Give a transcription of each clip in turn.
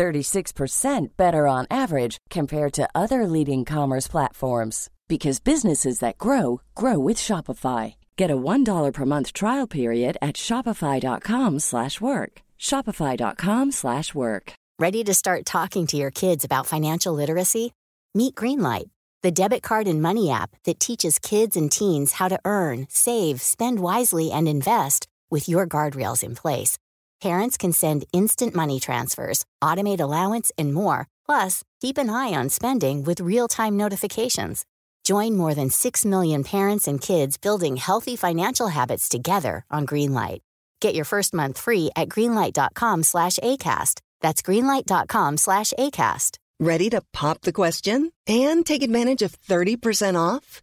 36% better on average compared to other leading commerce platforms because businesses that grow grow with Shopify. Get a $1 per month trial period at shopify.com/work. shopify.com/work. Ready to start talking to your kids about financial literacy? Meet Greenlight, the debit card and money app that teaches kids and teens how to earn, save, spend wisely and invest with your guardrails in place. Parents can send instant money transfers, automate allowance, and more. Plus, keep an eye on spending with real-time notifications. Join more than 6 million parents and kids building healthy financial habits together on Greenlight. Get your first month free at greenlight.com slash ACAST. That's greenlight.com slash ACAST. Ready to pop the question and take advantage of 30% off?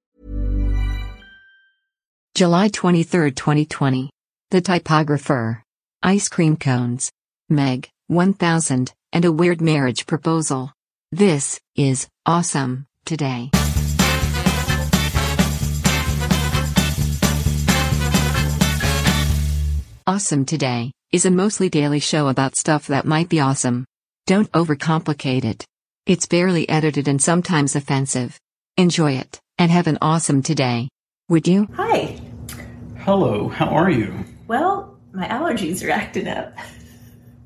July 23, 2020. The Typographer. Ice Cream Cones. Meg, 1000, and a Weird Marriage Proposal. This is awesome today. Awesome Today is a mostly daily show about stuff that might be awesome. Don't overcomplicate it. It's barely edited and sometimes offensive. Enjoy it and have an awesome today. Would you? Hi. Hello, how are you? Well, my allergies are acting up.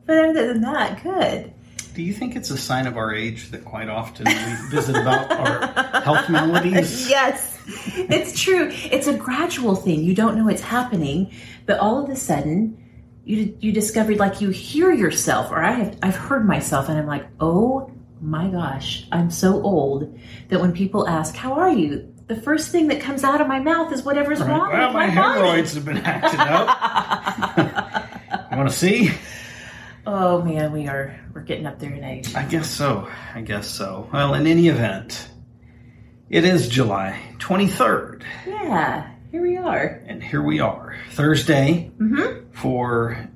But other than that, good. Do you think it's a sign of our age that quite often we visit about our health maladies? Yes, it's true. It's a gradual thing. You don't know it's happening, but all of a sudden, you you discovered like you hear yourself, or I have I've heard myself, and I'm like, oh my gosh, I'm so old that when people ask, "How are you?" The first thing that comes out of my mouth is whatever's Right. wrong Well, with my my, hemorrhoids body. have been acting up. you want to see? Oh man, we are we're getting up there in age. I guess so. I guess so. Well, in any event, it is July 23rd, Yeah, here we are. and here we are, Thursday Mm-hmm. for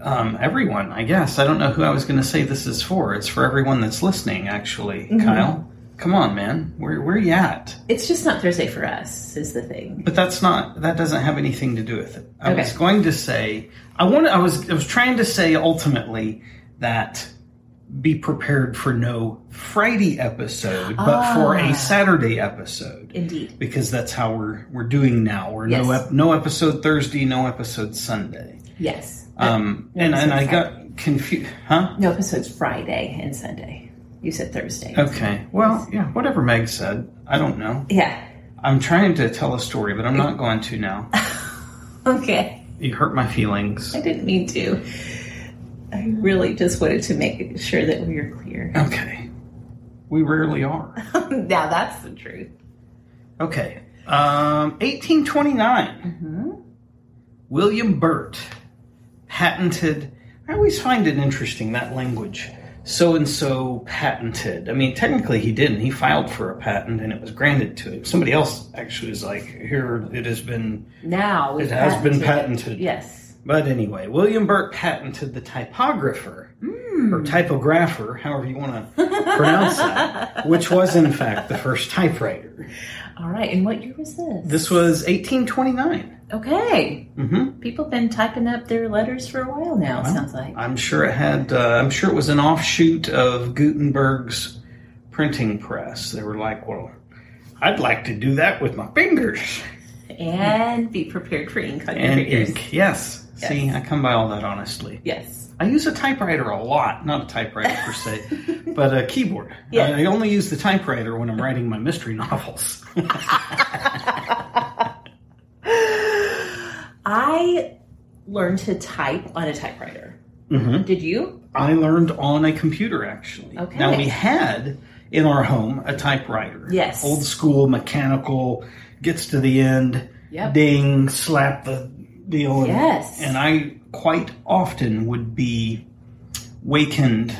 um, everyone, I guess. I don't know who I was going to say this is for. It's for everyone that's listening, actually. Mm-hmm. Kyle, come on, man. Where, where you at? It's just not Thursday for us, is the thing. But that's not that doesn't have anything to do with it. I Okay. was going to say I want I was I was trying to say ultimately that be prepared for no Friday episode, but for Ah. a Saturday episode. Indeed. Because that's how we're we're doing now. We're no ep- no episode Thursday, no episode Sunday. Yes. Um no and and I got confused, huh? No episodes Friday and Sunday. You said Thursday. Okay. Well, yeah, whatever Meg said. I don't know. Yeah. I'm trying to tell a story, but I'm not going to now. Okay. You hurt my feelings. I didn't mean to. I really just wanted to make sure that we were clear. Okay. We rarely are. now that's the truth. Okay. Um, 1829. Mm-hmm. William Burt patented. I always find it interesting that language. So and so patented. I mean, technically he didn't. He filed for a patent and it was granted to him. Somebody else actually was like, "Here, it has been." Now It has been patented. Yes. But anyway, William Burt patented the typographer hmm. or typographer, however you want to pronounce that, which was in fact the first typewriter. All right. And what year was this? This was 1829. Okay. hmm People been typing up their letters for a while now. it sounds like. I'm sure it had. Uh, I'm sure it was an offshoot of Gutenberg's printing press. They were like, "Well, I'd like to do that with my fingers And be prepared for ink on your and fingers. ink." Yes. See, I come by all that honestly. Yes. I use a typewriter a lot, not a typewriter per se, but a keyboard. Yeah. I only use the typewriter when I'm writing my mystery novels. learn to type on a typewriter. Mhm. Did you? I learned on a computer actually. Okay. Now we had in our home a typewriter. Yes. Old school mechanical gets to the end, Yep. ding, slap the deal. And, Yes. And I quite often would be wakened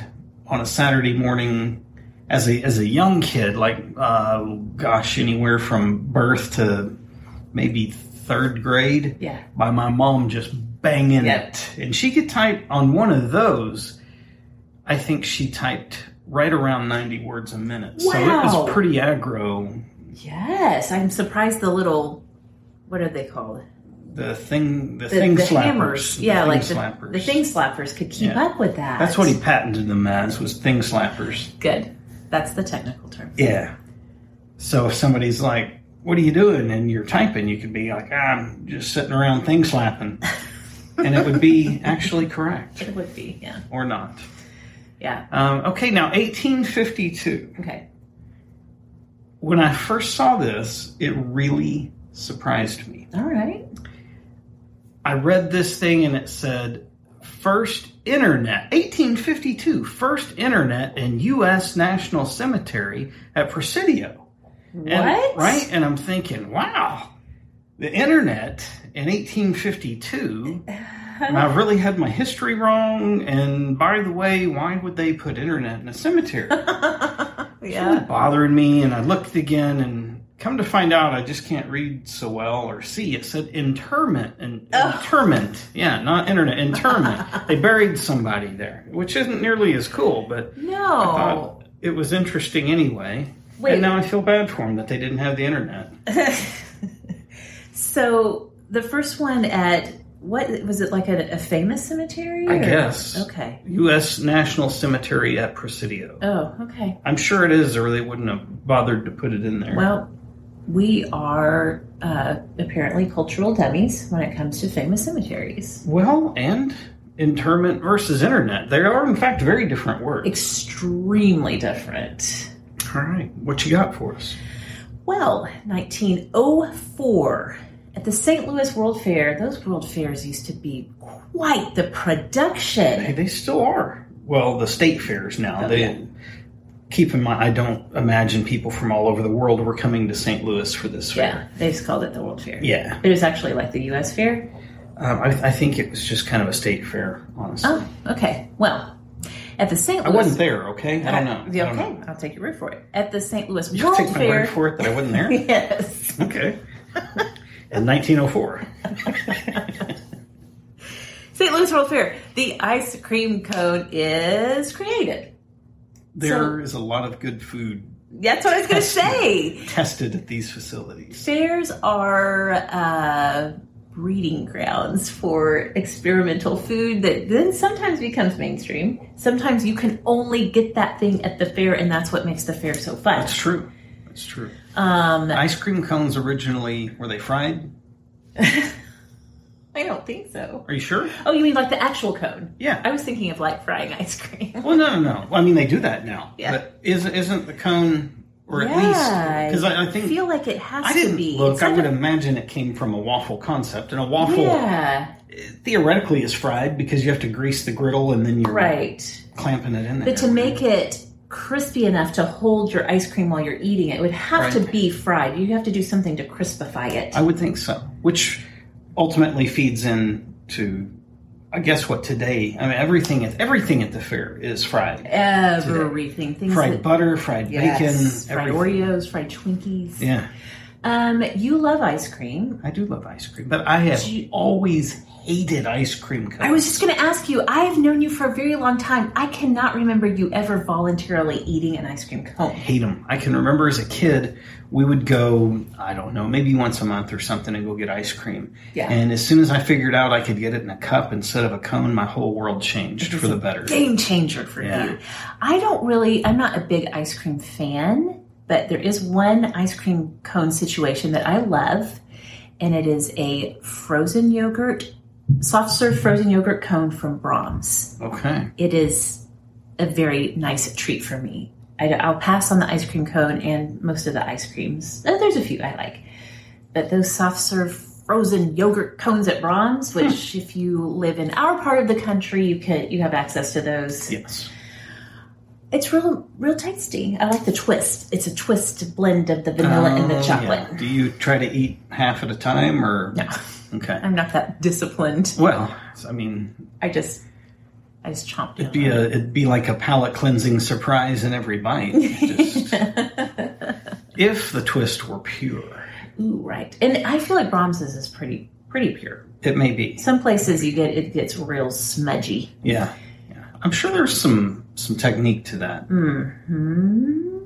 on a Saturday morning as a as a young kid, like uh, gosh, anywhere from birth to maybe third grade Yeah. by my mom just banging Yep. it. And she could type on one of those, I think she typed right around 90 words a minute. So it was pretty aggro. Yes. I'm surprised the little, what are they called? The thing, the, The, thing the slappers. hammers. Yeah, like the, slappers. the thing slappers could keep Yeah. up with that. That's what he patented them as, was thing slappers. Good. That's the technical term. Yeah. So if somebody's like, what are you doing? And you're typing, you could be like, "Ah, I'm just sitting around thing slapping. and it would be actually correct It would be. Yeah. or not. Yeah. Um, okay, now 1852. Okay. When I first saw this, it really surprised me. All right. I read this thing and it said, first internet, 1852, first internet in U.S. National Cemetery at Presidio. What? And- right? And I'm thinking, wow, the internet in 1852. and I really had my history wrong. And by the way, why would they put internet in a cemetery? yeah. bothering me and I looked again and come to find out I just can't read so well or see. It said interment and interment. Yeah, not internet, interment. they buried somebody there, which isn't nearly as cool, but I No. thought it was interesting anyway. Wait. And now I feel bad for them that they didn't have the internet. So the first one at what was it like a, a famous cemetery? I or- guess. Okay. U.S. National Cemetery at Presidio. Oh, okay. I'm sure it is, or they wouldn't have bothered to put it in there. Well, we are uh, apparently cultural dummies when it comes to famous cemeteries. well, and interment versus internet. They are, in fact, very different words. Extremely different. All right. What you got for us? Well, 1904 at the St. Louis World Fair. Those World Fairs used to be quite the Hey, production. they still are. Well, the state fairs now. Oh, they yeah. keep in mind. I don't imagine people from all over the world were coming to St. Louis for this Yeah, they just called it the World Fair. Yeah. It was actually like the U.S. Fair. Um, I, I think it was just kind of a state fair, honestly. Oh, okay. Well, at the St. I wasn't there. Okay, I don't know. Yeah, I don't okay, know. I'll take your word for it. At the St. Louis World Fair. You World take my Fair. word for it that I wasn't there. yes. okay. In 1904. St. Louis World Fair. The ice cream cone is created. There is a lot of good food That's what I was going to say. tested at these facilities. Fairs are uh, breeding grounds for experimental food that then sometimes becomes mainstream. Sometimes you can only get that thing at the fair, and that's what makes the fair so fun. That's true. That's true. Um, Ice cream cones originally were they fried? I don't think so. Are you sure? Oh, you mean like the actual cone? Yeah. I was thinking of like frying ice cream. Well, no, no, no. Well, I mean, they do that now. Yeah. But isn't isn't the cone, or at yeah, least because I, I think feel like it has I to didn't be. look. It's I like would a- imagine it came from a waffle concept, and a waffle Yeah, theoretically is fried because you have to grease the griddle and then you're right. clamping it in there. But to make it crispy enough to hold your ice cream while you're eating it, it would have to be fried. You have to do something to crispify it. I would think so, which ultimately feeds in to, I guess, what today. I mean, everything at everything at the fair is fried. Everything, things Fried that, butter, fried yes, bacon, fried everything. Oreos, fried Twinkies. Yeah, Um, you love ice cream. I do love ice cream, but I have you- always hated ice cream cones. I was just going to ask you. I've known you for a very long time. I cannot remember you ever voluntarily eating an ice cream cone. hate them. I can remember as a kid, we would go, I don't know, maybe once a month or something and go get ice cream. Yeah. And as soon as I figured out I could get it in a cup instead of a cone, my whole world changed for the better. game changer for Yeah. you. I don't really, I'm not a big ice cream fan, but there is one ice cream cone situation that I love, and it is a frozen yogurt, soft serve frozen yogurt cone from Braum's. Okay. It is a very nice treat for me. I, I'll pass on the ice cream cone and most of the ice creams. Uh, There's a few I like, but those soft serve frozen yogurt cones at Braum's, which if you live in our part of the country, you could you have access to those. Yes. It's real real tasty. I like the twist. It's a twist blend of the vanilla and the Oh, chocolate. Do you try to eat half at a time or? No, Okay. I'm not that disciplined. Well, I mean, I just I just chomped it'd be a it'd be like a palate cleansing surprise in every bite. Just, if the twist were pure, Ooh, right. And I feel like Brahms's is pretty pretty pure. it may be. Some places you get it gets real smudgy. Yeah. yeah. I'm sure there's some some technique to that. Hmm.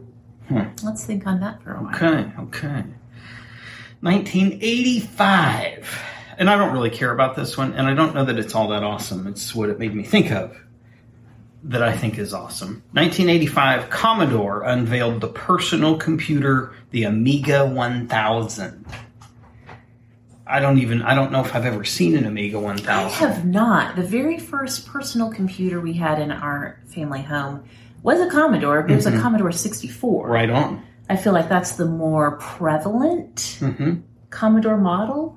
Let's think on that for a while. Okay, okay. 1985. And I don't really care about this one, and I don't know that it's all that awesome. It's what it made me think of that I think is awesome. 1985, Commodore unveiled the personal computer, the Amiga 1000. I don't even, I don't know if I've ever seen an Amiga 1000. I have not. The very first personal computer we had in our family home was a Commodore, but it was a Commodore 64. Right on. I feel like that's the more prevalent hmm Commodore model.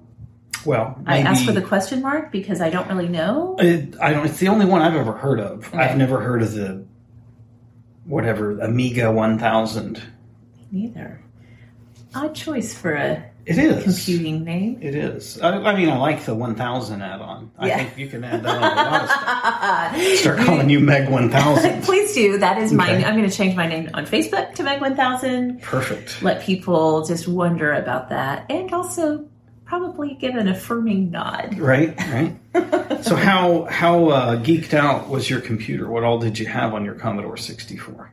Well, I maybe, asked for the question mark because I don't really know. It, I don't. It's the only one I've ever heard of. Okay. I've never heard of the whatever Amiga 1000. Neither. Odd choice for a It is computing name. It is. I, I mean, I like the 1000 add-on. I Yeah. think you can add that on a lot of stuff. Start calling you Meg 1000. Please do. That is my. I'm going to change my name on Facebook to Meg 1000. Perfect. Let people just wonder about that, and also probably give an affirming nod. Right. Right. so how how uh, geeked out was your computer? What all did you have on your Commodore 64?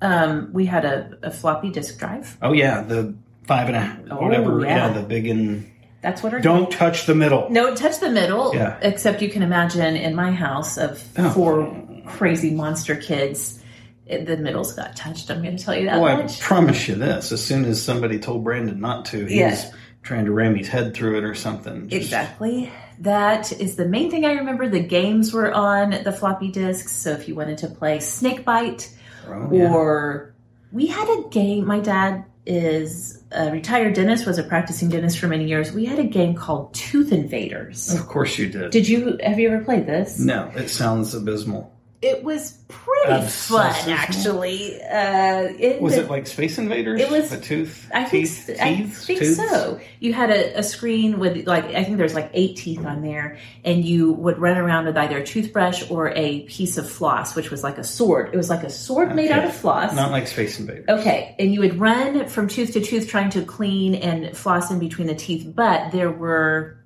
Um, we had a, a floppy disk drive. Oh yeah, the five and a half, Oh, whatever. yeah. Yeah. the big and That's what our don't touch the middle. No, touch the middle. Yeah. Except you can imagine in my house of Oh. four crazy monster kids, the middles got touched. I'm going to tell you that Well, I promise you this: as soon as somebody told Brandon not to, he Yeah. was trying to ram his head through it or something. Just- Exactly. That is the main thing I remember. The games were on the floppy disks. So if you wanted to play Snakebite Oh, yeah. or we had a game, my dad is a retired dentist, was a practicing dentist for many years. We had a game called Tooth Invaders. Of course you did. Did you, have you ever played this? no, it sounds abysmal. It was pretty fun, actually. Uh, it, Was it like Space Invaders? It was- a tooth. I think, teeth, I teeth, think tooths? so. You had a, a screen with like I think there's like eight teeth on there, and you would run around with either a toothbrush or a piece of floss, which was like a sword. It was like a sword made out of floss. Not like Space Invaders. Okay, and you would run from tooth to tooth trying to clean and floss in between the teeth, but there were,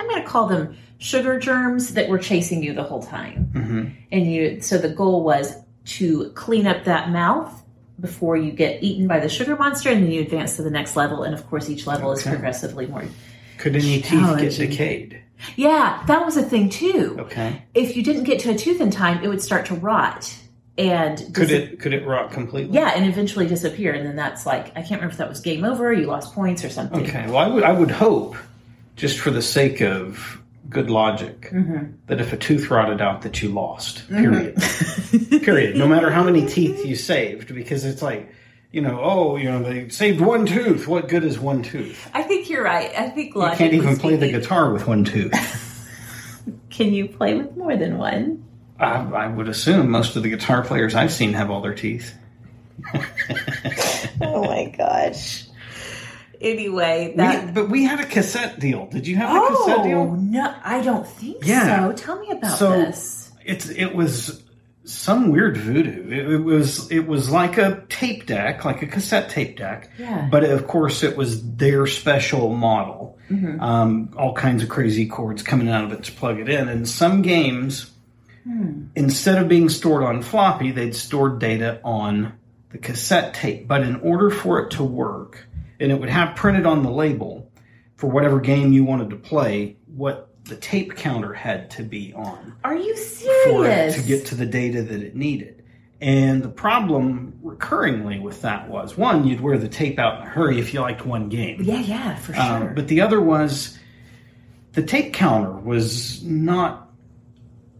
I'm going to call them sugar germs that were chasing you the whole time. hmm And you, so the goal was to clean up that mouth before you get eaten by the sugar monster, and then you advance to the next level. And of course, each level is progressively more. Could any teeth get decayed? Yeah, that was a thing too. Okay. If you didn't get to a tooth in time, it would start to rot. And Could it could it rot completely? Yeah, and eventually disappear. And then that's like, I can't remember if that was game over, you lost points or something. Okay. Well, I would I would hope, just for the sake of good logic, Mm-hmm. that if a tooth rotted out, that you lost. Period. period. No matter how many teeth you saved, because it's like, you know, oh, you know, they saved one tooth. What good is one tooth? I think you're right. I think logic You can't even play the guitar with one tooth. Can you play with more than one? I, I would assume most of the guitar players I've seen have all their teeth. Oh my gosh. Anyway, We, but we had a cassette deal. Did you have a cassette oh deal? no, I don't think Yeah. so. Tell me about So- this. It's it was some weird voodoo. It, it was it was like a tape deck, like a cassette tape deck. Yeah. But of course, it was their special model. Mm-hmm. Um, all kinds of crazy cords coming out of it to plug it in. And some games, Hmm. instead of being stored on floppy, they'd stored data on the cassette tape. But in order for it to work, and it would have printed on the label for whatever game you wanted to play, what the tape counter had to be on Are you serious? to get to the data that it needed. And the problem recurringly with that was one, you'd wear the tape out in a hurry if you liked one game. yeah, yeah, for sure. Um, but the other was the tape counter was not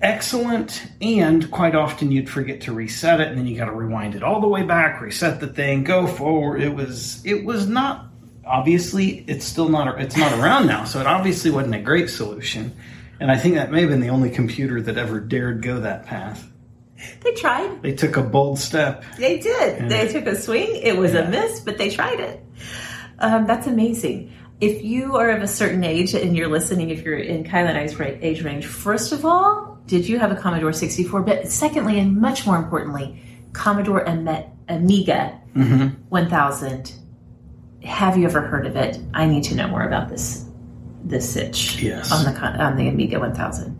excellent, and quite often you'd forget to reset it, and then you got to rewind it all the way back, reset the thing, go forward. It was it was not obviously it's still not it's not around now, so it obviously wasn't a great solution. And I think that may have been the only computer that ever dared go that path. They tried. They took a bold step. They did. They took a swing. It was a miss, but they tried it. Um, that's amazing. If you are of a certain age and you're listening, if you're in Kyle and I's age range, first of all, did you have a Commodore 64? But secondly, and much more importantly, Commodore Amiga mm-hmm. 1000. Have you ever heard of it? I need to know more about this this sitch Yes. on the con- on the Amiga 1000.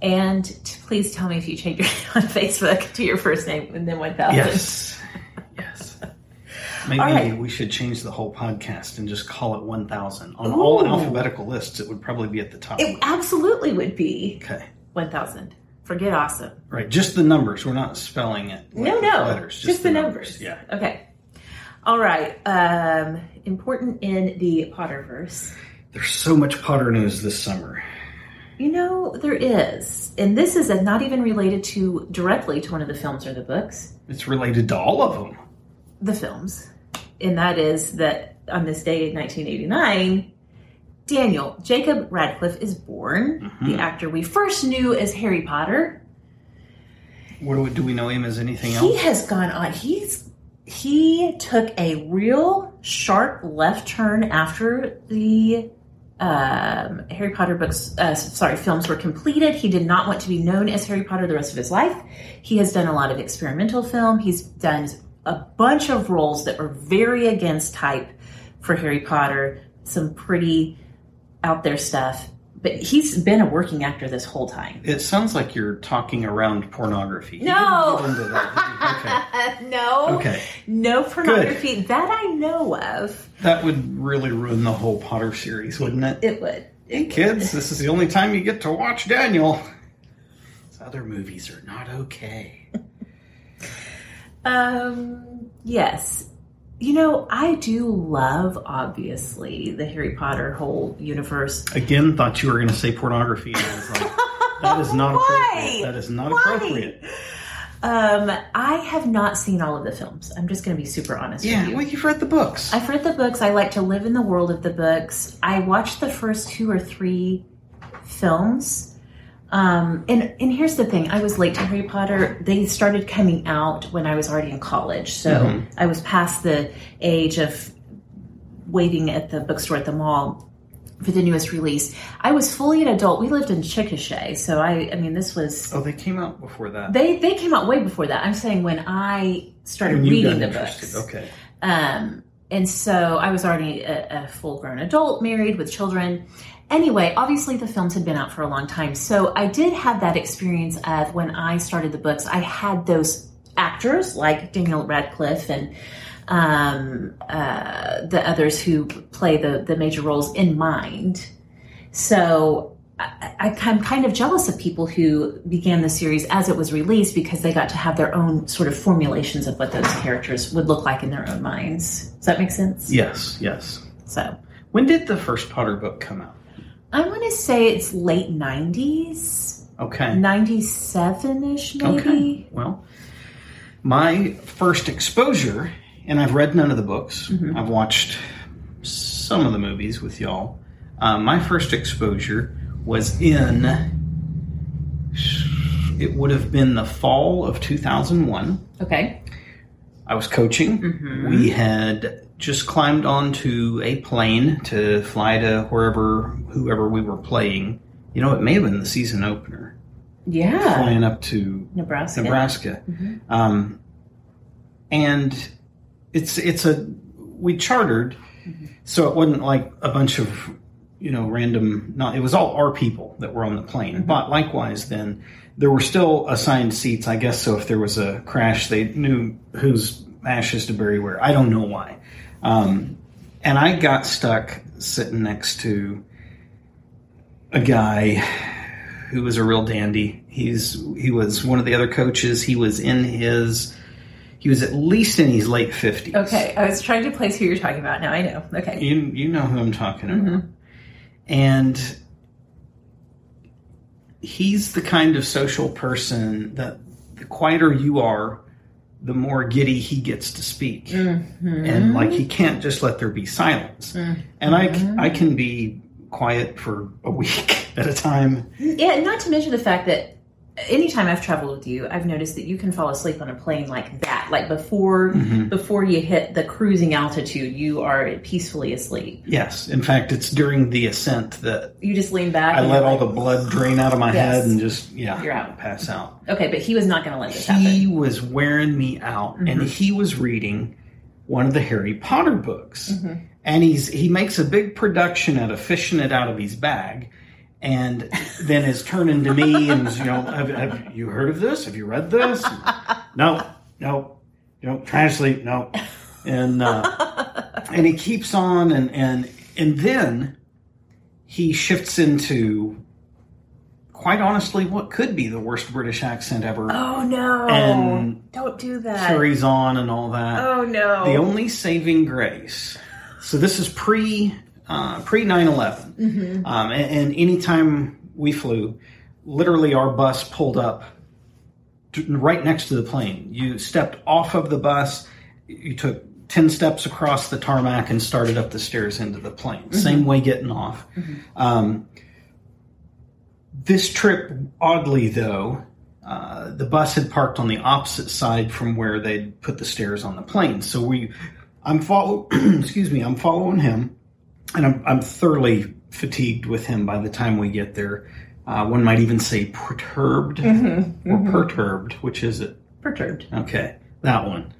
And t- please tell me if you change your on Facebook to your first name and then 1000. Yes. yes. Maybe right. we should change the whole podcast and just call it 1000. On all alphabetical lists, it would probably be at the top. It absolutely would be okay. 1000. Forget awesome. Right. Just the numbers. We're not spelling it. like no, no. Letters. Just, the, numbers. Yeah. Okay. All right. Um, important in the Potterverse. There's so much Potter news this summer. You know, there is. And this is a, not even related to directly to one of the films or the books. It's related to all of them. The films. And that is that on this day in 1989, Daniel Jacob Radcliffe is born. The actor we first knew as Harry Potter. What do we, do we know him as anything else? He has gone on. He's he took a real sharp left turn after the um, Harry Potter books, uh, sorry, films were completed. He did not want to be known as Harry Potter the rest of his life. He has done a lot of experimental film. He's done a bunch of roles that were very against type for Harry Potter. Some pretty out there stuff. But he's been a working actor this whole time. It sounds like you're talking around pornography. No. didn't get into that, did you? no. Okay. Okay. No pornography that I know of. That would really ruin the whole Potter series, wouldn't it? It would. Hey kids, this is the only time you get to watch Daniel. These other movies are not okay. Um, yes. You know, I do love, obviously, the Harry Potter whole universe. Again, thought you were going to say pornography. And I was like, that is not Why? appropriate. That is not Why? appropriate. Um, I have not seen all of the films. I'm just going to be super honest Yeah, with you. well, you've read the books. I've read the books. I like to live in the world of the books. I watched the first two or three films. Um, and and here's the thing: I was late to Harry Potter. They started coming out when I was already in college, so I was past the age of waiting at the bookstore at the mall for the newest release. I was fully an adult. We lived in Chickasha, so I I mean this was oh, they came out before that. they they came out way before that. I'm saying when I started When reading the interested. books. Okay. Um, and so I was already a, a full grown adult, married with children. Anyway, obviously the films had been out for a long time. So I did have that experience of when I started the books, I had those actors like Daniel Radcliffe and um, uh, the others who play the, the major roles in mind. So I, I, I'm kind of jealous of people who began the series as it was released because they got to have their own sort of formulations of what those characters would look like in their own minds. Does that make sense? Yes, yes. So When did the first Potter book come out? I want to say it's late 90s, Okay. 97 ish, maybe. Okay. Well, my first exposure, and I've read none of the books. Mm-hmm. I've watched some of the movies with y'all. Um, my first exposure was in. It would have been the fall of 2001. Okay. I was coaching. Mm-hmm. We had just climbed onto a plane to fly to wherever, whoever we were playing. You know, it may have been the season opener, Yeah. flying up to Nebraska. Nebraska. Um, and it's it's a we chartered, so it wasn't like a bunch of you know random. Not it was all our people that were on the plane. But likewise, then there were still assigned seats. I guess so. If there was a crash, they knew whose ashes to bury where. I don't know why. Um, and I got stuck sitting next to a guy who was a real dandy. He's he was one of the other coaches. He was in his he was at least in his late fifties. Okay. I was trying to place who you're talking about. Now I know. Okay. You you know who I'm talking about. Mm-hmm. And he's the kind of social person that the quieter you are, the more giddy he gets to speak, mm-hmm. and like he can't just let there be silence. Mm-hmm. And I I can be quiet for a week at a time. Yeah, not to mention the fact that anytime I've traveled with you, I've noticed that you can fall asleep on a plane like that. Like before Mm-hmm. before you hit the cruising altitude, you are peacefully asleep. Yes, in fact, it's during the ascent that You just lean back. I let you're all the blood drain out of my Yes. head and just yeah, You're out. pass out. Okay, but he was not going to let this He happen. Mm-hmm. was wearing me out, and he was reading one of the Harry Potter books, Mm-hmm. And he's he makes a big production out of fishing it out of his bag. And then is turning to me and you know, have, have you heard of this? Have you read this? no, no, you know, sleep, no. And uh, and he keeps on and and and then he shifts into quite honestly what could be the worst British accent ever. Oh no! And Don't do that. Carries on and all that. Oh no! The only saving grace. So this is pre uh, pre 9 11. Um, and, and anytime we flew, literally our bus pulled up t- right next to the plane. You stepped off of the bus, you took 10 steps across the tarmac and started up the stairs into the plane. Same way getting off. Um, this trip, oddly though, uh, the bus had parked on the opposite side from where they'd put the stairs on the plane. So we, I'm follow, excuse me, I'm following him, and I'm, I'm thoroughly fatigued with him by the time we get there. Uh, one might even say perturbed or perturbed. Which is it? perturbed. Okay, that one.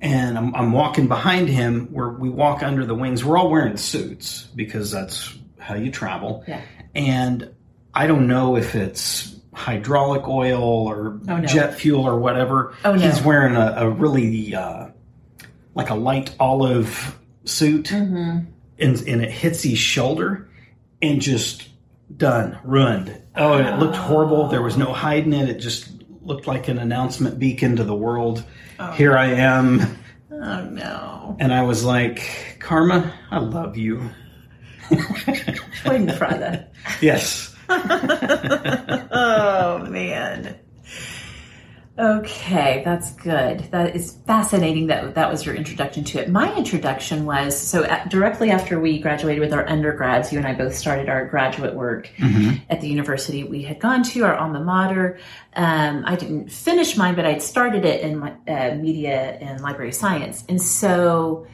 And I'm, I'm walking behind him where we walk under the wings. We're all wearing suits because that's how you travel. Yeah. And I don't know if it's hydraulic oil or Oh, no. jet fuel or whatever. Oh, no. He's wearing a, a really uh, like a light olive suit, Mm-hmm. and, and it hits his shoulder and just done, ruined. Oh, and it looked horrible. There was no hiding it. It just looked like an announcement beacon to the world. Here I am. Oh no! And I was like, Karma, I love you. Freudenfreude. Yes. oh man. Okay, that's good. That is fascinating. That that was your introduction to it. My introduction was so at, directly after we graduated with our undergrads. You and I both started our graduate work at the university we had gone to, our alma mater. Um, I didn't finish mine, but I'd started it in my, uh, media and library science, and so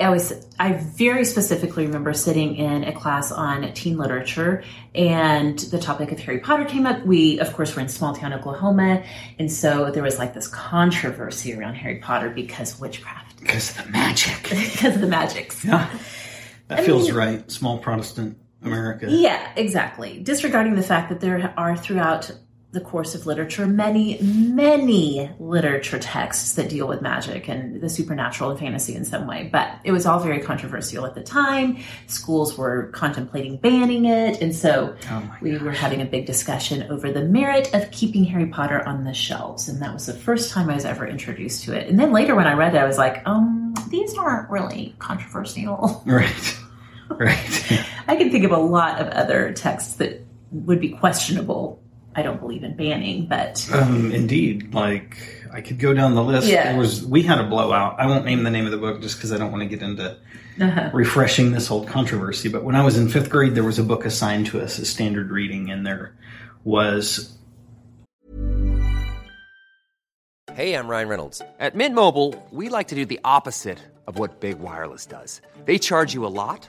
I was I very specifically remember sitting in a class on teen literature and the topic of Harry Potter came up. We of course were in small town Oklahoma and so there was like this controversy around Harry Potter because witchcraft. Because of the magic. because of the magics. Yeah. That feels right. Small Protestant America. Yeah, exactly. Disregarding the fact that there are throughout the course of literature many, many literature texts that deal with magic and the supernatural and fantasy in some way. But it was all very controversial at the time. Schools were contemplating banning it. And so we were having a big discussion over the merit of keeping Harry Potter on the shelves. And that was the first time I was ever introduced to it. And then later when I read it, I was like, um, these aren't really controversial. Right. Right. I can think of a lot of other texts that would be questionable. I don't believe in banning, but um, indeed. Like, I could go down the list. Yeah. There was, we had a blowout. I won't name the name of the book just because I don't want to get into uh refreshing this old controversy. But when I was in fifth grade, there was a book assigned to us as standard reading, and there was Hey, I'm Ryan Reynolds. At Mint Mobile, we like to do the opposite of what Big Wireless does. They charge you a lot,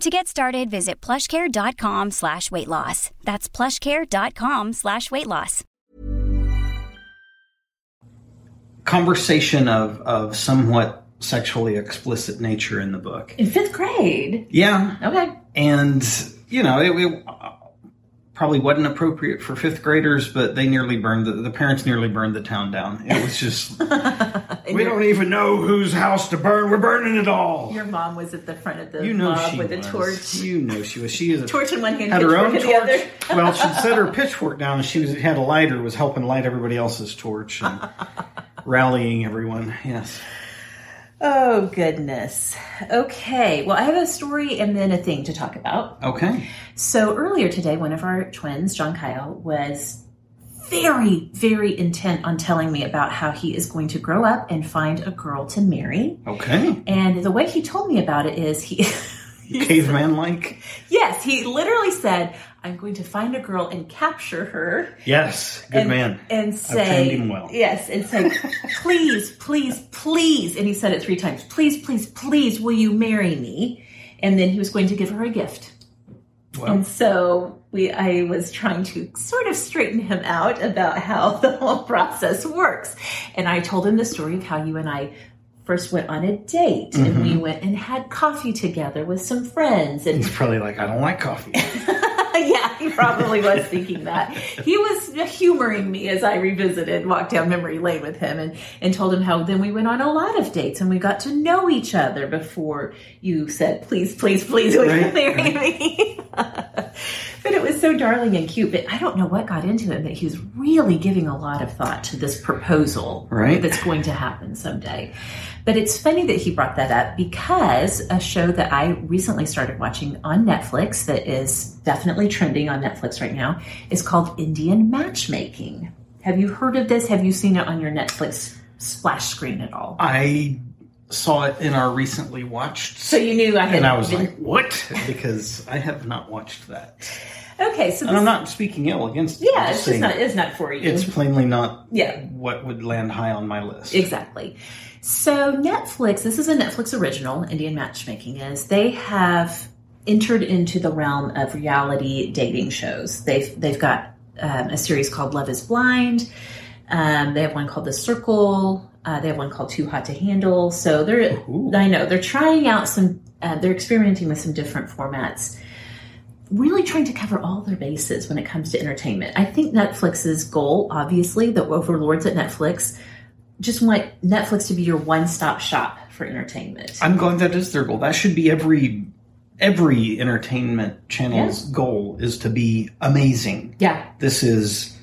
To get started, visit plushcare.com slash weight loss. That's plushcare.com slash weight loss. Conversation of, of somewhat sexually explicit nature in the book. In fifth grade? Yeah. Okay. And, you know, it, it probably wasn't appropriate for fifth graders, but they nearly burned the, the parents nearly burned the town down. It was just we don't even know whose house to burn. We're burning it all. Your mom was at the front of the You know mob she with was. a torch. You know she was. She is a Torch in one hand, had her own in the torch. other. well, she set her pitchfork down, and she was had a lighter, was helping light everybody else's torch and rallying everyone. Yes. Oh, goodness. Okay. Well, I have a story and then a thing to talk about. Okay. So earlier today, one of our twins, John Kyle, was very, very intent on telling me about how he is going to grow up and find a girl to marry. Okay. And the way he told me about it is he, Caveman like. yes, he literally said, I'm going to find a girl and capture her. Yes. Good and, man. And say, him well. yes, and say, please, please, please. And he said it three times. Please, please, please, will you marry me? And then he was going to give her a gift. Well, And so we, I was trying to sort of straighten him out about how the whole process works. And I told him the story of how you and I first went on a date and we mm-hmm. went and had coffee together with some friends and he's probably like, I don't like coffee. yeah, he probably was thinking that. He was humoring me as I revisited, walked down memory lane with him, and, and told him how then we went on a lot of dates and we got to know each other before you said, please, please, please, will you Right, marry me? but it was so darling and cute. But I don't know what got into him that he was really giving a lot of thought to this proposal Right. that's going to happen someday. But it's funny that he brought that up because a show that I recently started watching on Netflix that is definitely trending on Netflix right now is called Indian Matchmaking. Have you heard of this? Have you seen it on your Netflix splash screen at all? I saw it in our recently watched. So you knew I had and I was been- like, what? Because I have not watched that. okay, so And I'm not speaking ill against it. yeah, I'm it's just not it's not for you. It's plainly not Yeah. what would land high on my list. Exactly. So Netflix, this is a Netflix original, Indian Matchmaking is, they have entered into the realm of reality dating shows. They've they've got um, a series called Love is Blind. Um, they have one called The Circle. Uh, they have one called Too Hot to Handle. So they're Ooh. I know they're trying out some. Uh, they're experimenting with some different formats. Really trying to cover all their bases when it comes to entertainment. I think Netflix's goal, obviously, the overlords at Netflix, just want Netflix to be your one-stop shop for entertainment. I'm glad that is their goal. That should be every every entertainment channel's goal is to be amazing. yeah, This is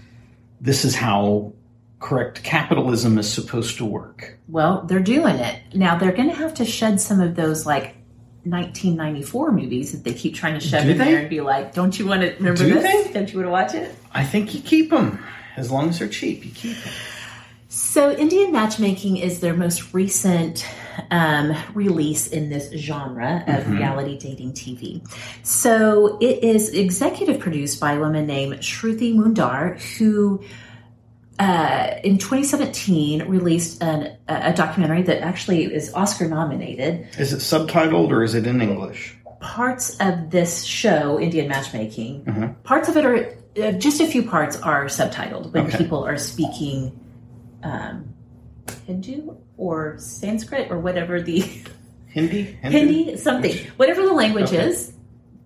this is how correct capitalism is supposed to work. well, they're doing it now. They're going to have to shed some of those like 1994 movies that they keep trying to shove Do in they? there and be like, "Don't you want to remember Do this? they? Don't you want to watch it?" I think you keep them as long as they're cheap. You keep them. So, Indian Matchmaking is their most recent um, release in this genre of reality dating TV. So, it is executive produced by a woman named Shruti Mundhra, who uh, in 2017 released an, a documentary that actually is Oscar nominated. Is it subtitled or is it in English? Parts of this show, Indian Matchmaking, parts of it are uh, just a few parts are subtitled when Okay. people are speaking um, Hindu or Sanskrit or whatever the Hindi? Hindi, something, whatever the language Okay. is.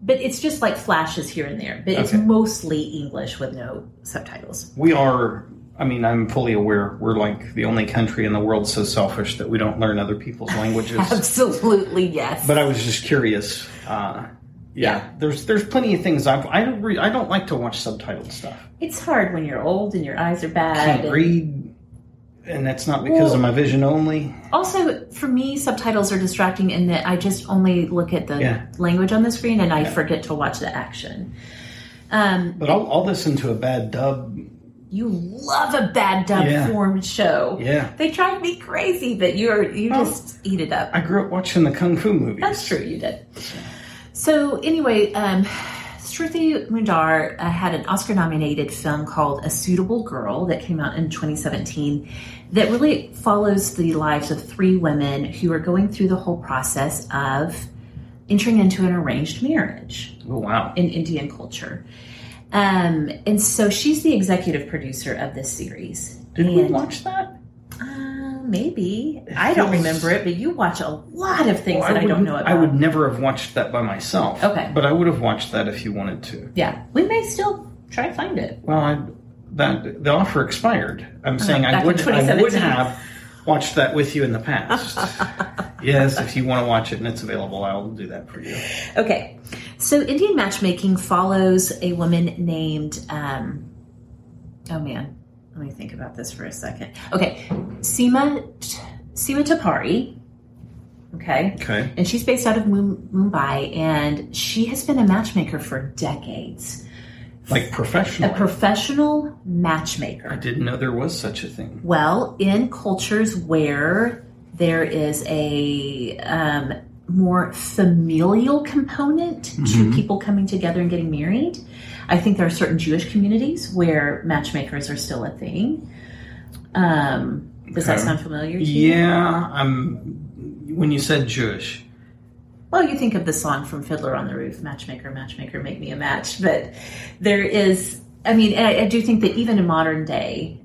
But it's just like flashes here and there. But it's mostly English with no subtitles. We are. I mean, I'm fully aware we're like the only country in the world so selfish that we don't learn other people's languages. Absolutely, yes. but I was just curious. Uh, yeah, Yeah. there's there's plenty of things I've, I don't re, I don't like to watch subtitled stuff. it's hard when you're old and your eyes are bad. Can't and- read, and that's not because of my vision only. Also, for me, subtitles are distracting in that I just only look at the Yeah. language on the screen and I forget to watch the action. Um, But I'll, I'll listen to a bad dub. you love a bad dub Yeah. formed show. Yeah. They drive me crazy, but you're you Well, just eat it up. I grew up watching the kung fu movies. That's true, you did. So anyway, um, Shruti Mundhra uh, had an Oscar-nominated film called A Suitable Girl that came out in 2017 that really follows the lives of three women who are going through the whole process of entering into an arranged marriage Oh wow! in Indian culture. Um, and so she's the executive producer of this series. Did we watch that? Uh, maybe. I don't remember it, but you watch a lot of things Well, that I, don't wouldn't- know about. I would never have watched that by myself. Okay. But I would have watched that if you wanted to. Yeah, we may still try to find it. Well, I, that the offer expired. I'm saying I would I would have watched that with you in the past. yes, if you want to watch it and it's available, I'll do that for you. Okay, so Indian matchmaking follows a woman named. Um, oh man, let me think about this for a second. Okay, Sima Sima Tapari. Okay. Okay. And she's based out of Mumbai, and she has been a matchmaker for decades. Like professional. A professional. matchmaker. I didn't know there was such a thing. Well, in cultures where there is a um, more familial component to people coming together and getting married, I think there are certain Jewish communities where matchmakers are still a thing. Um, does that sound familiar to you? Yeah, I'm. When you said Jewish, Well, you think of the song from Fiddler on the Roof, Matchmaker, Matchmaker, Make Me a Match. But there is, I mean, I, I do think that even in modern day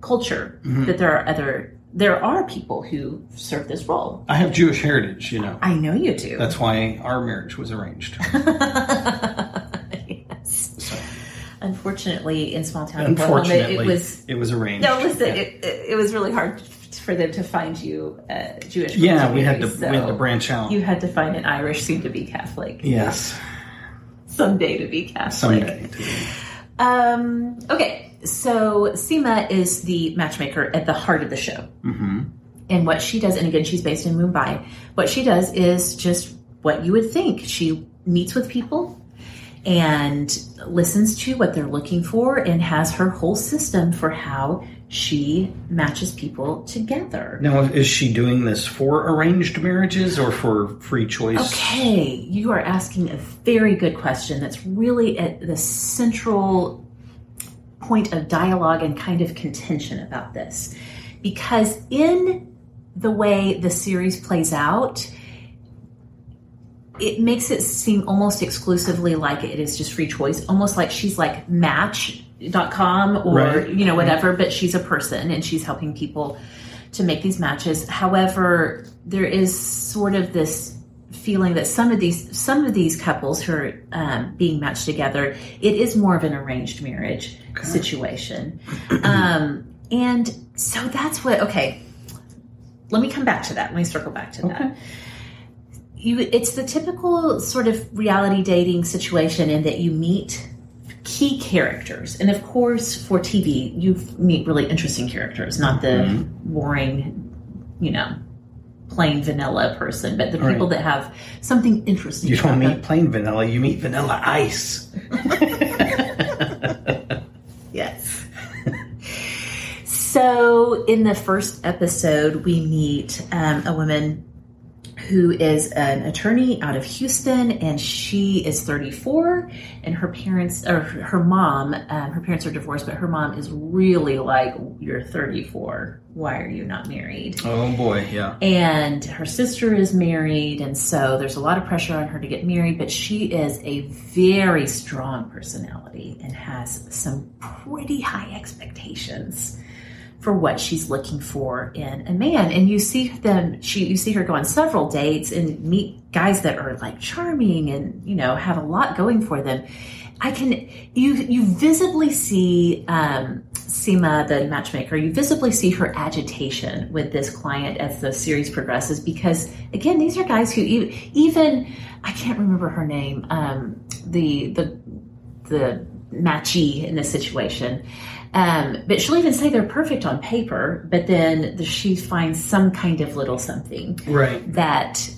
culture, mm-hmm. that there are other, there are people who serve this role. I have Jewish heritage. You know, I know you do. that's why our marriage was arranged. yes. Unfortunately, in small town Oklahoma, Unfortunately, it was. it was arranged. No, listen, it, it, it was really hard for them to find you uh, Jewish. yeah, we had to so we had to branch out. You had to find an Irish, soon to be Catholic. yes, Someday to be Catholic. someday. Um, okay, so Sima is the matchmaker at the heart of the show. Mm-hmm. And what she does, and again, she's based in Mumbai, what she does is just what you would think. She meets with people and listens to what they're looking for and has her whole system for how she matches people together. Now, is she doing this for arranged marriages or for free choice? Okay, you are asking a very good question that's really at the central point of dialogue and kind of contention about this. Because in the way the series plays out, it makes it seem almost exclusively like it is just free choice, almost like she's like match.com or, Right. you know, whatever, but she's a person and she's helping people to make these matches. However, there is sort of this feeling that some of these some of these couples who are um, being matched together, it is more of an arranged marriage situation, um, and so that's what. Okay, let me come back to that. Let me circle back to that. You, it's the typical sort of reality dating situation in that you meet key characters, and of course, for TV, you meet really interesting characters, not the boring, you know, plain vanilla person, but the people Right. that have something interesting. You don't about them. meet plain vanilla, you meet vanilla ice. Yes. so, in the first episode, we meet um, a woman who is an attorney out of Houston, and she is 34, and her parents, or her mom, um, her parents are divorced, but her mom is really like, "You're 34. Why are you not married?" Oh boy, yeah. and her sister is married and so there's a lot of pressure on her to get married but she is a very strong personality and has some pretty high expectations for what she's looking for in a man and you see them she you see her go on several dates and meet guys that are like charming and you know have a lot going for them i can you you visibly see um Sima, the matchmaker, you visibly see her agitation with this client as the series progresses because, again, these are guys who even I can't remember her name, um, the the the matchee in this situation. Um, but she'll even say they're perfect on paper, but then the, she finds some kind of little something Right. that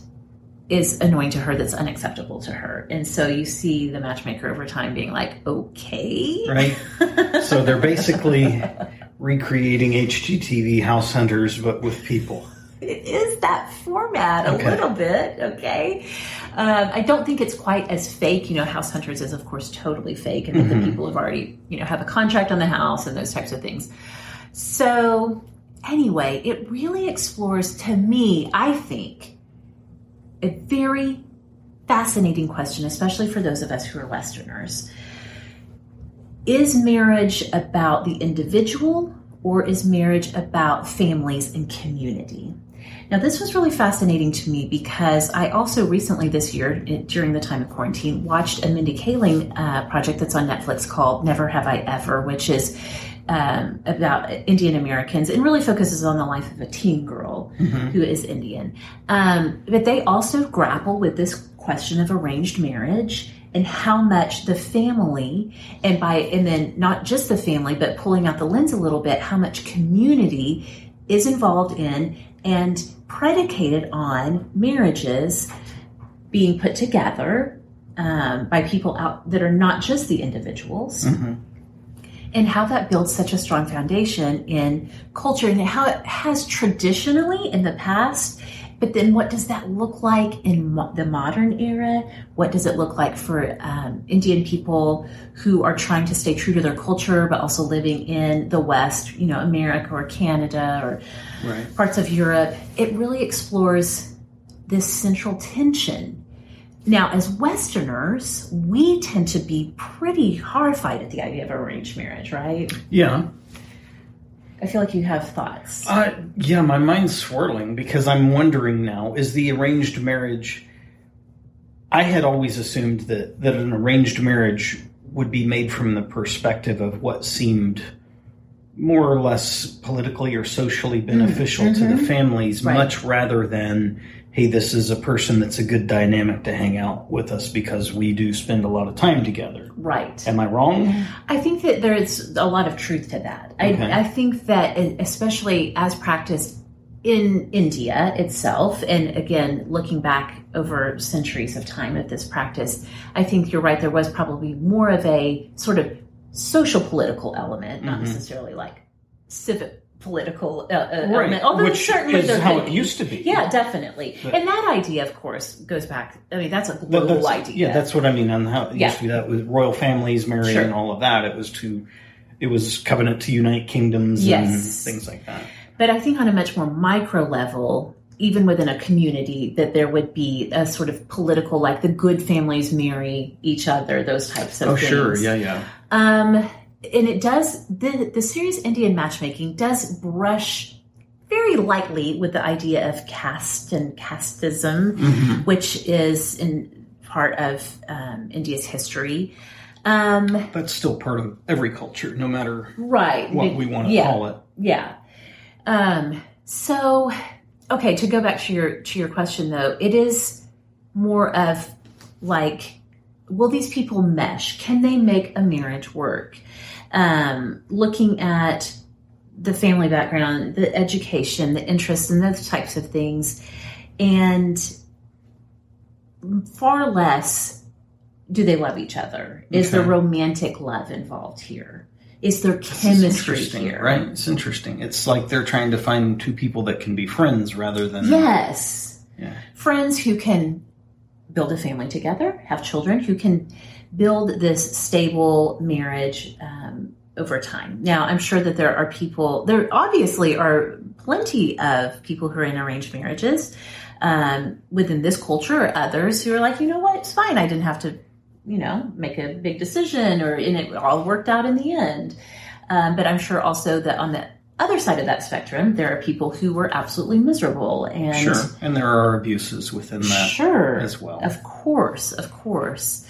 is annoying to her that's unacceptable to her. And so you see the matchmaker over time being like, okay. Right. so they're basically recreating HGTV House Hunters, but with people. It is that format a Okay. little bit, okay? Um, I don't think it's quite as fake. You know, House Hunters is, of course, totally fake, and the people have already, you know, have a contract on the house and those types of things. So, anyway, it really explores, to me, I think, a very fascinating question, especially for those of us who are Westerners. Is marriage about the individual or is marriage about families and community? Now, this was really fascinating to me because I also recently this year, during the time of quarantine, watched a Mindy Kaling uh, project that's on Netflix called Never Have I Ever, which is um, about Indian Americans and really focuses on the life of a teen girl who is Indian. Um, but they also grapple with this question of arranged marriage and how much the family and by and then not just the family but pulling out the lens a little bit how much community is involved in and predicated on marriages being put together um, by people out that are not just the individuals. And how that builds such a strong foundation in culture and how it has traditionally in the past but then what does that look like in mo- the modern era what does it look like for um, indian people who are trying to stay true to their culture but also living in the west you know america or canada or Right. parts of europe it really explores this central tension now, as Westerners, we tend to be pretty horrified at the idea of arranged marriage, right? Yeah. I feel like you have thoughts. Uh, yeah, my mind's swirling because I'm wondering now is the arranged marriage. I had always assumed that, that an arranged marriage would be made from the perspective of what seemed more or less politically or socially mm-hmm. beneficial to the mm-hmm. families, Right. much rather than, hey, this is a person that's a good dynamic to hang out with us because we do spend a lot of time together. right. Am I wrong? I think that there's a lot of truth to that. Okay. I, I think that, especially as practiced in India itself, and again, looking back over centuries of time of this practice, I think you're right. There was probably more of a sort of social political element, not necessarily like civic political uh, uh, element. Although Which certainly is how it used to be. Yeah, definitely. and that idea, of course, goes back. I mean, that's a global that's- idea. Yeah, that's what I mean on how it Yeah. used to be. That with royal families marrying Sure. and all of that. It was to, it was covenant to unite kingdoms and things like that. But I think on a much more micro level, even within a community, that there would be a sort of political, like the good families marry each other, those types of Oh, things. sure, yeah, yeah. Um, and it does the the series Indian matchmaking does brush very lightly with the idea of caste and casteism, which is in part of um, India's history. Um, That's still part of every culture, no matter right. what we want to Yeah. call it. Yeah. Um, so, okay, to go back to your to your question though, it is more of like, will these people mesh? Can they make a marriage work? Um, looking at the family background, the education, the interests, and those types of things, and far less do they love each other. Is there romantic love involved here? Is there chemistry interesting, here? right? It's interesting. It's like they're trying to find two people that can be friends rather than Yes. Yeah. Friends who can build a family together, have children, who can build this stable marriage um, over time. Now, I'm sure that there are people, there obviously are plenty of people who are in arranged marriages um, within this culture or others who are like, you know what, it's fine. I didn't have to, you know, make a big decision or and it all worked out in the end. Um, but I'm sure also that on the other side of that spectrum, there are people who were absolutely miserable and Sure. And there are abuses within that sure as well. Of course, of course.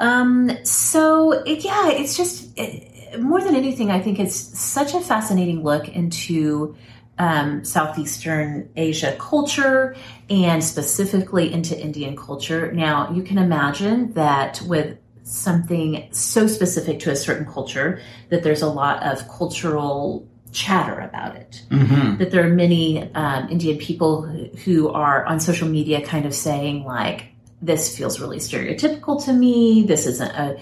Um, so it, yeah, it's just it, more than anything, I think it's such a fascinating look into um, Southeastern Asia culture and specifically into Indian culture. Now, you can imagine that with something so specific to a certain culture, that there's a lot of cultural chatter about it hmm that there are many um, Indian people who, who are on social media kind of saying like, this feels really stereotypical to me. This isn't a,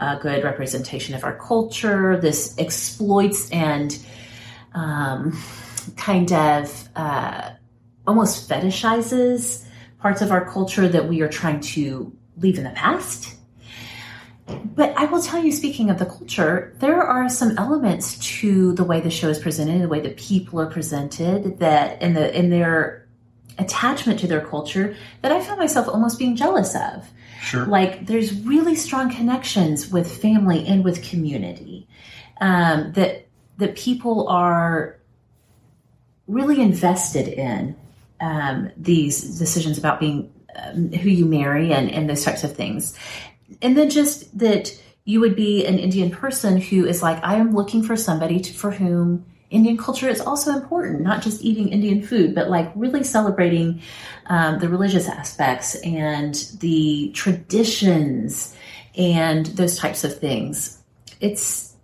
a good representation of our culture. This exploits and um, kind of uh, almost fetishizes parts of our culture that we are trying to leave in the past. But I will tell you, speaking of the culture, there are some elements to the way the show is presented, the way the people are presented, that in the in their attachment to their culture, that I found myself almost being jealous of. Sure. Like there's really strong connections with family and with community um, that that people are really invested in um, these decisions about being um, who you marry and, and those types of things. And then just that you would be an Indian person who is like, I am looking for somebody to, for whom Indian culture is also important, not just eating Indian food, but like really celebrating um, the religious aspects and the traditions and those types of things. It's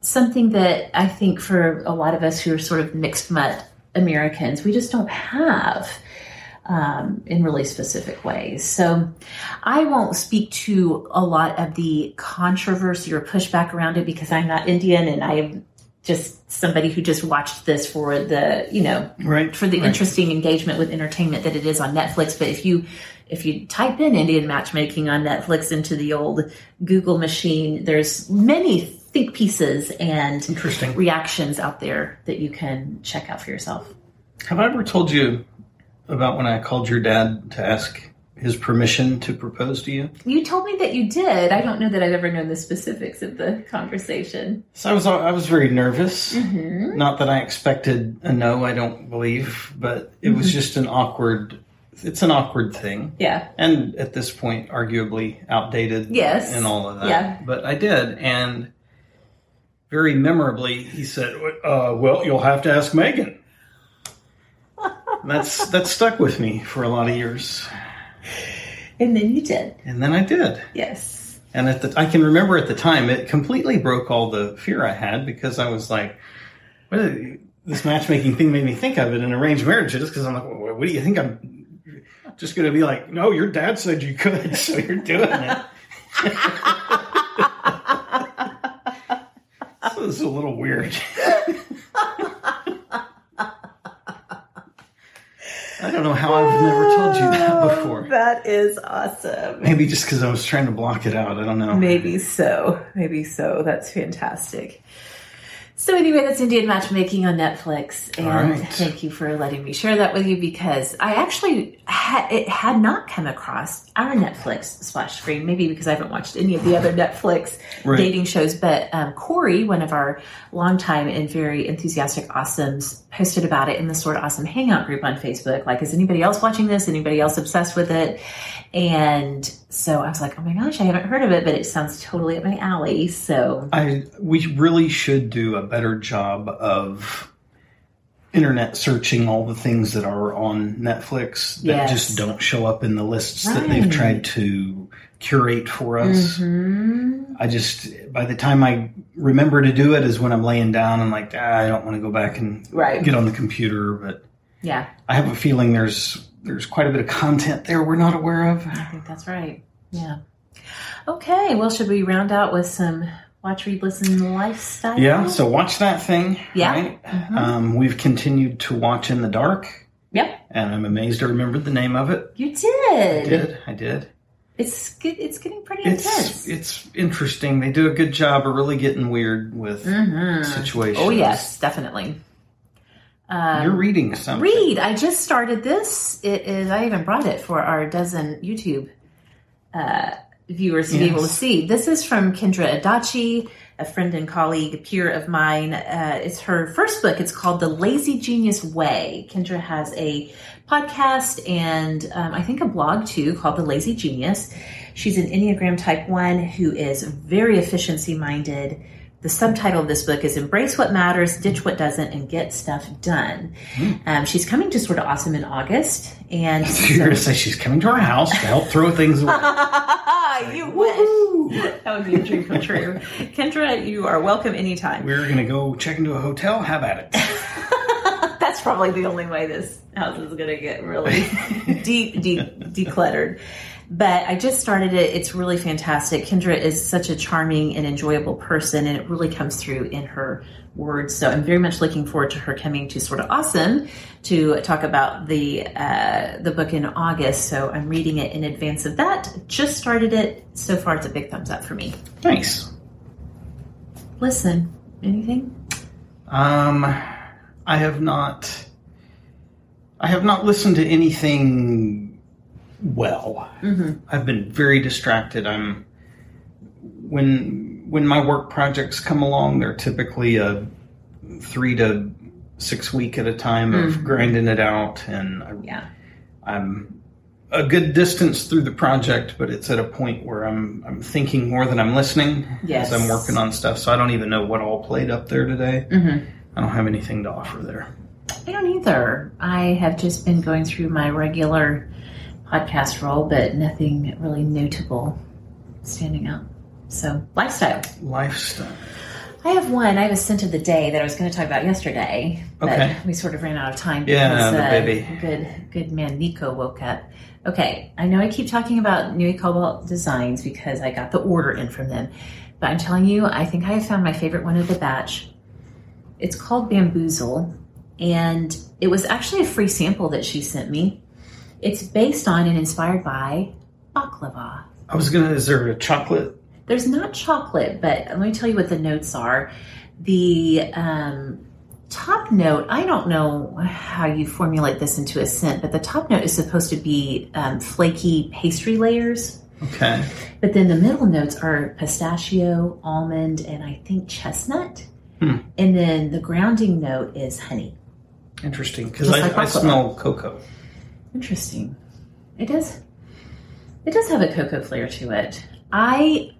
something that I think for a lot of us who are sort of mixed mutt Americans, we just don't have um, in really specific ways. So I won't speak to a lot of the controversy or pushback around it because I'm not Indian and I am just somebody who just watched this for the, you know, Right, for the right. interesting engagement with entertainment that it is on Netflix. But if you if you type in Indian matchmaking on Netflix into the old Google machine, there's many think pieces and Interesting. reactions out there that you can check out for yourself. Have I ever told you about when I called your dad to ask his permission to propose to you? You told me that you did. I don't know that I've ever known the specifics of the conversation. So I was I was very nervous. Mm-hmm. Not that I expected a no. I don't believe, but it Mm-hmm. was just an awkward. It's an awkward thing, Yeah. and at this point, arguably outdated. Yes. and all of that. Yeah. but I did, and very memorably, he said, uh, "Well, you'll have to ask Megan." That's that stuck with me for a lot of years, And then you did. and then I did. Yes. And at the, I can remember at the time, it completely broke all the fear I had because I was like, what is- this matchmaking thing made me think of it in arranged marriages because I'm like, what, what do you think I'm just going to be like? No, your dad said you could, so you're doing it. so this is a little weird. I don't know how I've never told you that oh, before. That is awesome. Maybe just because I was trying to block it out. I don't know. Maybe so. Maybe so. That's fantastic. So anyway, that's Indian matchmaking on Netflix, and right. thank you for letting me share that with you because I actually had it had not come across our Netflix splash screen. Maybe because I haven't watched any of the other Netflix Right. dating shows, but um, Corey, one of our longtime and very enthusiastic awesomes, posted about it in the Sorta Awesome Hangout group on Facebook. Like, is anybody else watching this? Anybody else obsessed with it? And so I was like, oh my gosh, I haven't heard of it, but it sounds totally up my alley. So I we really should do a better job of internet searching all the things that are on Netflix that Yes. just don't show up in the lists that they've tried to curate for us. Mm-hmm. I just by the time I remember to do it is when I'm laying down and like ah, I don't want to go back and Right. get on the computer, but yeah, I have a feeling there's there's quite a bit of content there we're not aware of. I think that's right. Yeah. Okay. Well, should we round out with some watch, read, listen lifestyle? Yeah, so watch that thing. Yeah. Right? Mhm. Um, we've continued to watch in the dark. Yep. and I'm amazed I remembered the name of it. You did. I did. I did. It's good. It's getting pretty It's intense. it's interesting. They do a good job of really getting weird with Mhm. situations. Oh yes, definitely. Um, You're reading something. Read. I just started this. It is. I even brought it for our dozen YouTube uh, viewers to be able to see. This is from Kendra Adachi, a friend and colleague, a peer of mine. Uh, it's her first book. It's called The Lazy Genius Way. Kendra has a podcast and um, I think a blog too called The Lazy Genius. She's an Enneagram Type One who is very efficiency minded. The subtitle of this book is Embrace What Matters, Ditch What Doesn't, and Get Stuff Done. Um, she's coming to Sorta Awesome in August. And You're going to say she's coming to our house to help throw things away. you wish. That would be a dream come true. Kendra, you are welcome anytime. We're going to go check into a hotel. Have at it. That's probably the only way this house is going to get really deep, deep, decluttered. But I just started it. It's really fantastic. Kendra is such a charming and enjoyable person, and it really comes through in her words. So I'm very much looking forward to her coming to Sorta Awesome to talk about the uh, the book in August. So I'm reading it in advance of that. Just started it. So far, it's a big thumbs up for me. Nice. Listen, anything? Um, I have not. I have not listened to anything well. I've been very distracted. I'm when when my work projects come along, they're typically a three to six week at a time of grinding it out, and I, Yeah. I'm a good distance through the project, but it's at a point where I'm I'm thinking more than I'm listening Yes. as I'm working on stuff. So I don't even know what all played up there today. Mm-hmm. I don't have anything to offer there. I don't either. I have just been going through my regular podcast role, but nothing really notable standing out. So, lifestyle. Lifestyle. I have one. I have a scent of the day that I was going to talk about yesterday, but Okay. we sort of ran out of time Yeah, because the uh, baby. good good man Nico woke up. Okay, I know I keep talking about Nui Cobalt Designs because I got the order in from them, but I'm telling you, I think I have found my favorite one of the batch. It's called Bamboozle, and it was actually a free sample that she sent me. It's based on and inspired by baklava. I was gonna. Is there a chocolate? There's not chocolate, but let me tell you what the notes are. The um, top note, I don't know how you formulate this into a scent, but the top note is supposed to be um, flaky pastry layers. Okay. But then the middle notes are pistachio, almond, and I think chestnut. Hmm. And then the grounding note is honey. Interesting. Because I, like I smell cocoa. Interesting. It does. It does have a cocoa flair to it. I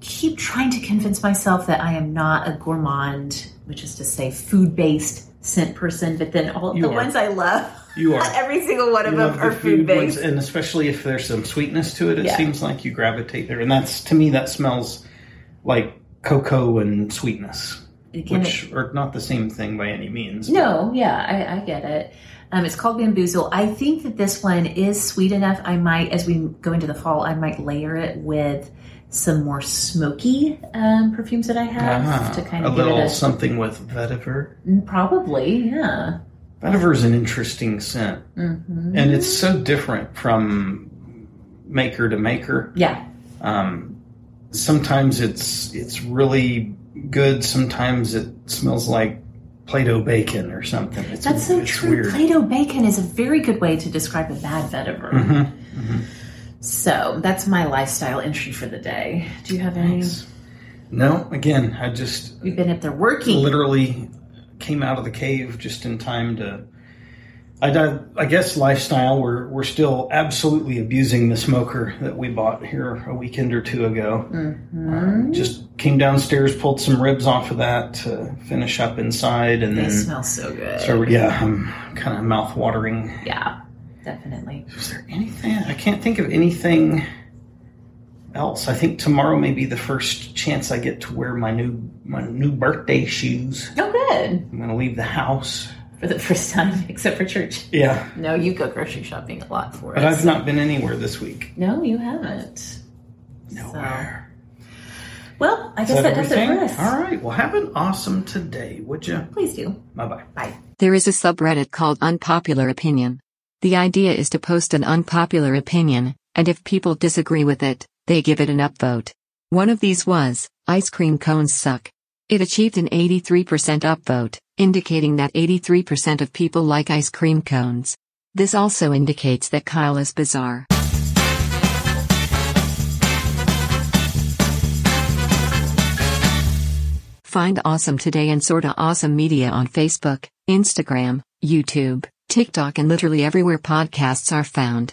keep trying to convince myself that I am not a gourmand, which is to say, food-based scent person. But then all You the are. ones I love, You are. every single one of You them are the food food-based. and especially if there's some sweetness to it, it Yeah. seems like you gravitate there. And that's to me, that smells like cocoa and sweetness, Again, which are not the same thing by any means. No, yeah, I, I get it. Um, it's called Bamboozle. I think that this one is sweet enough. I might, as we go into the fall, I might layer it with some more smoky um, perfumes that I have Ah, to kind a of give little it a something with vetiver. probably, yeah. Vetiver is an interesting scent, hmm and it's so different from maker to maker. Yeah, Um, sometimes it's it's really good. Sometimes it smells like Play-Doh bacon or something. It's, that's so it's true. Weird. Play-Doh bacon is a very good way to describe a bad vetiver. Mhm. So that's my lifestyle entry for the day. Do you have any? No, again, I just You've been up there working. literally came out of the cave just in time to. I, I guess lifestyle. We're we're still absolutely abusing the smoker that we bought here a weekend or two ago. Mm-hmm. Uh, just came downstairs, pulled some ribs off of that to finish up inside, and They then smell so good. so yeah, I'm kind of mouth watering. yeah, definitely. Is there anything? I can't think of anything else. I think tomorrow may be the first chance I get to wear my new my new birthday shoes. Oh, good. I'm gonna leave the house. For the first time, except for church. Yeah, No, you go grocery shopping a lot for but us. But I've not been anywhere this week. No, you haven't. Nowhere. Well, I Is guess that, does it for us. All right. Well, have an awesome today, would you? Please do. Bye bye. Bye. There is a subreddit called Unpopular Opinion. The idea is to post an unpopular opinion, and if people disagree with it, they give it an upvote. One of these was, ice cream cones suck. It achieved an 83% upvote, indicating that 83% of people like ice cream cones. This also indicates that Kyle is bizarre. Find Awesome Today and Sorta Awesome Media on Facebook, Instagram, YouTube, TikTok, and literally everywhere podcasts are found.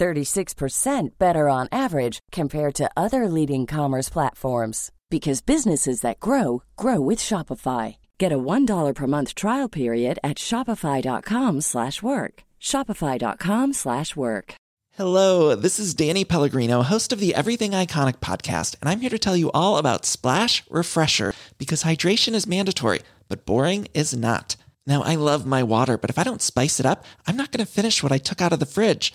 36% better on average compared to other leading commerce platforms because businesses that grow grow with Shopify. Get a $1 per month trial period at shopify.com slash work. Shopify.com slash work. Hello, this is Danny Pellegrino, host of the Everything Iconic podcast, and I'm here to tell you all about Splash Refresher because hydration is mandatory, but boring is not. Now, I love my water, but if I don't spice it up, I'm not going to finish what I took out of the fridge.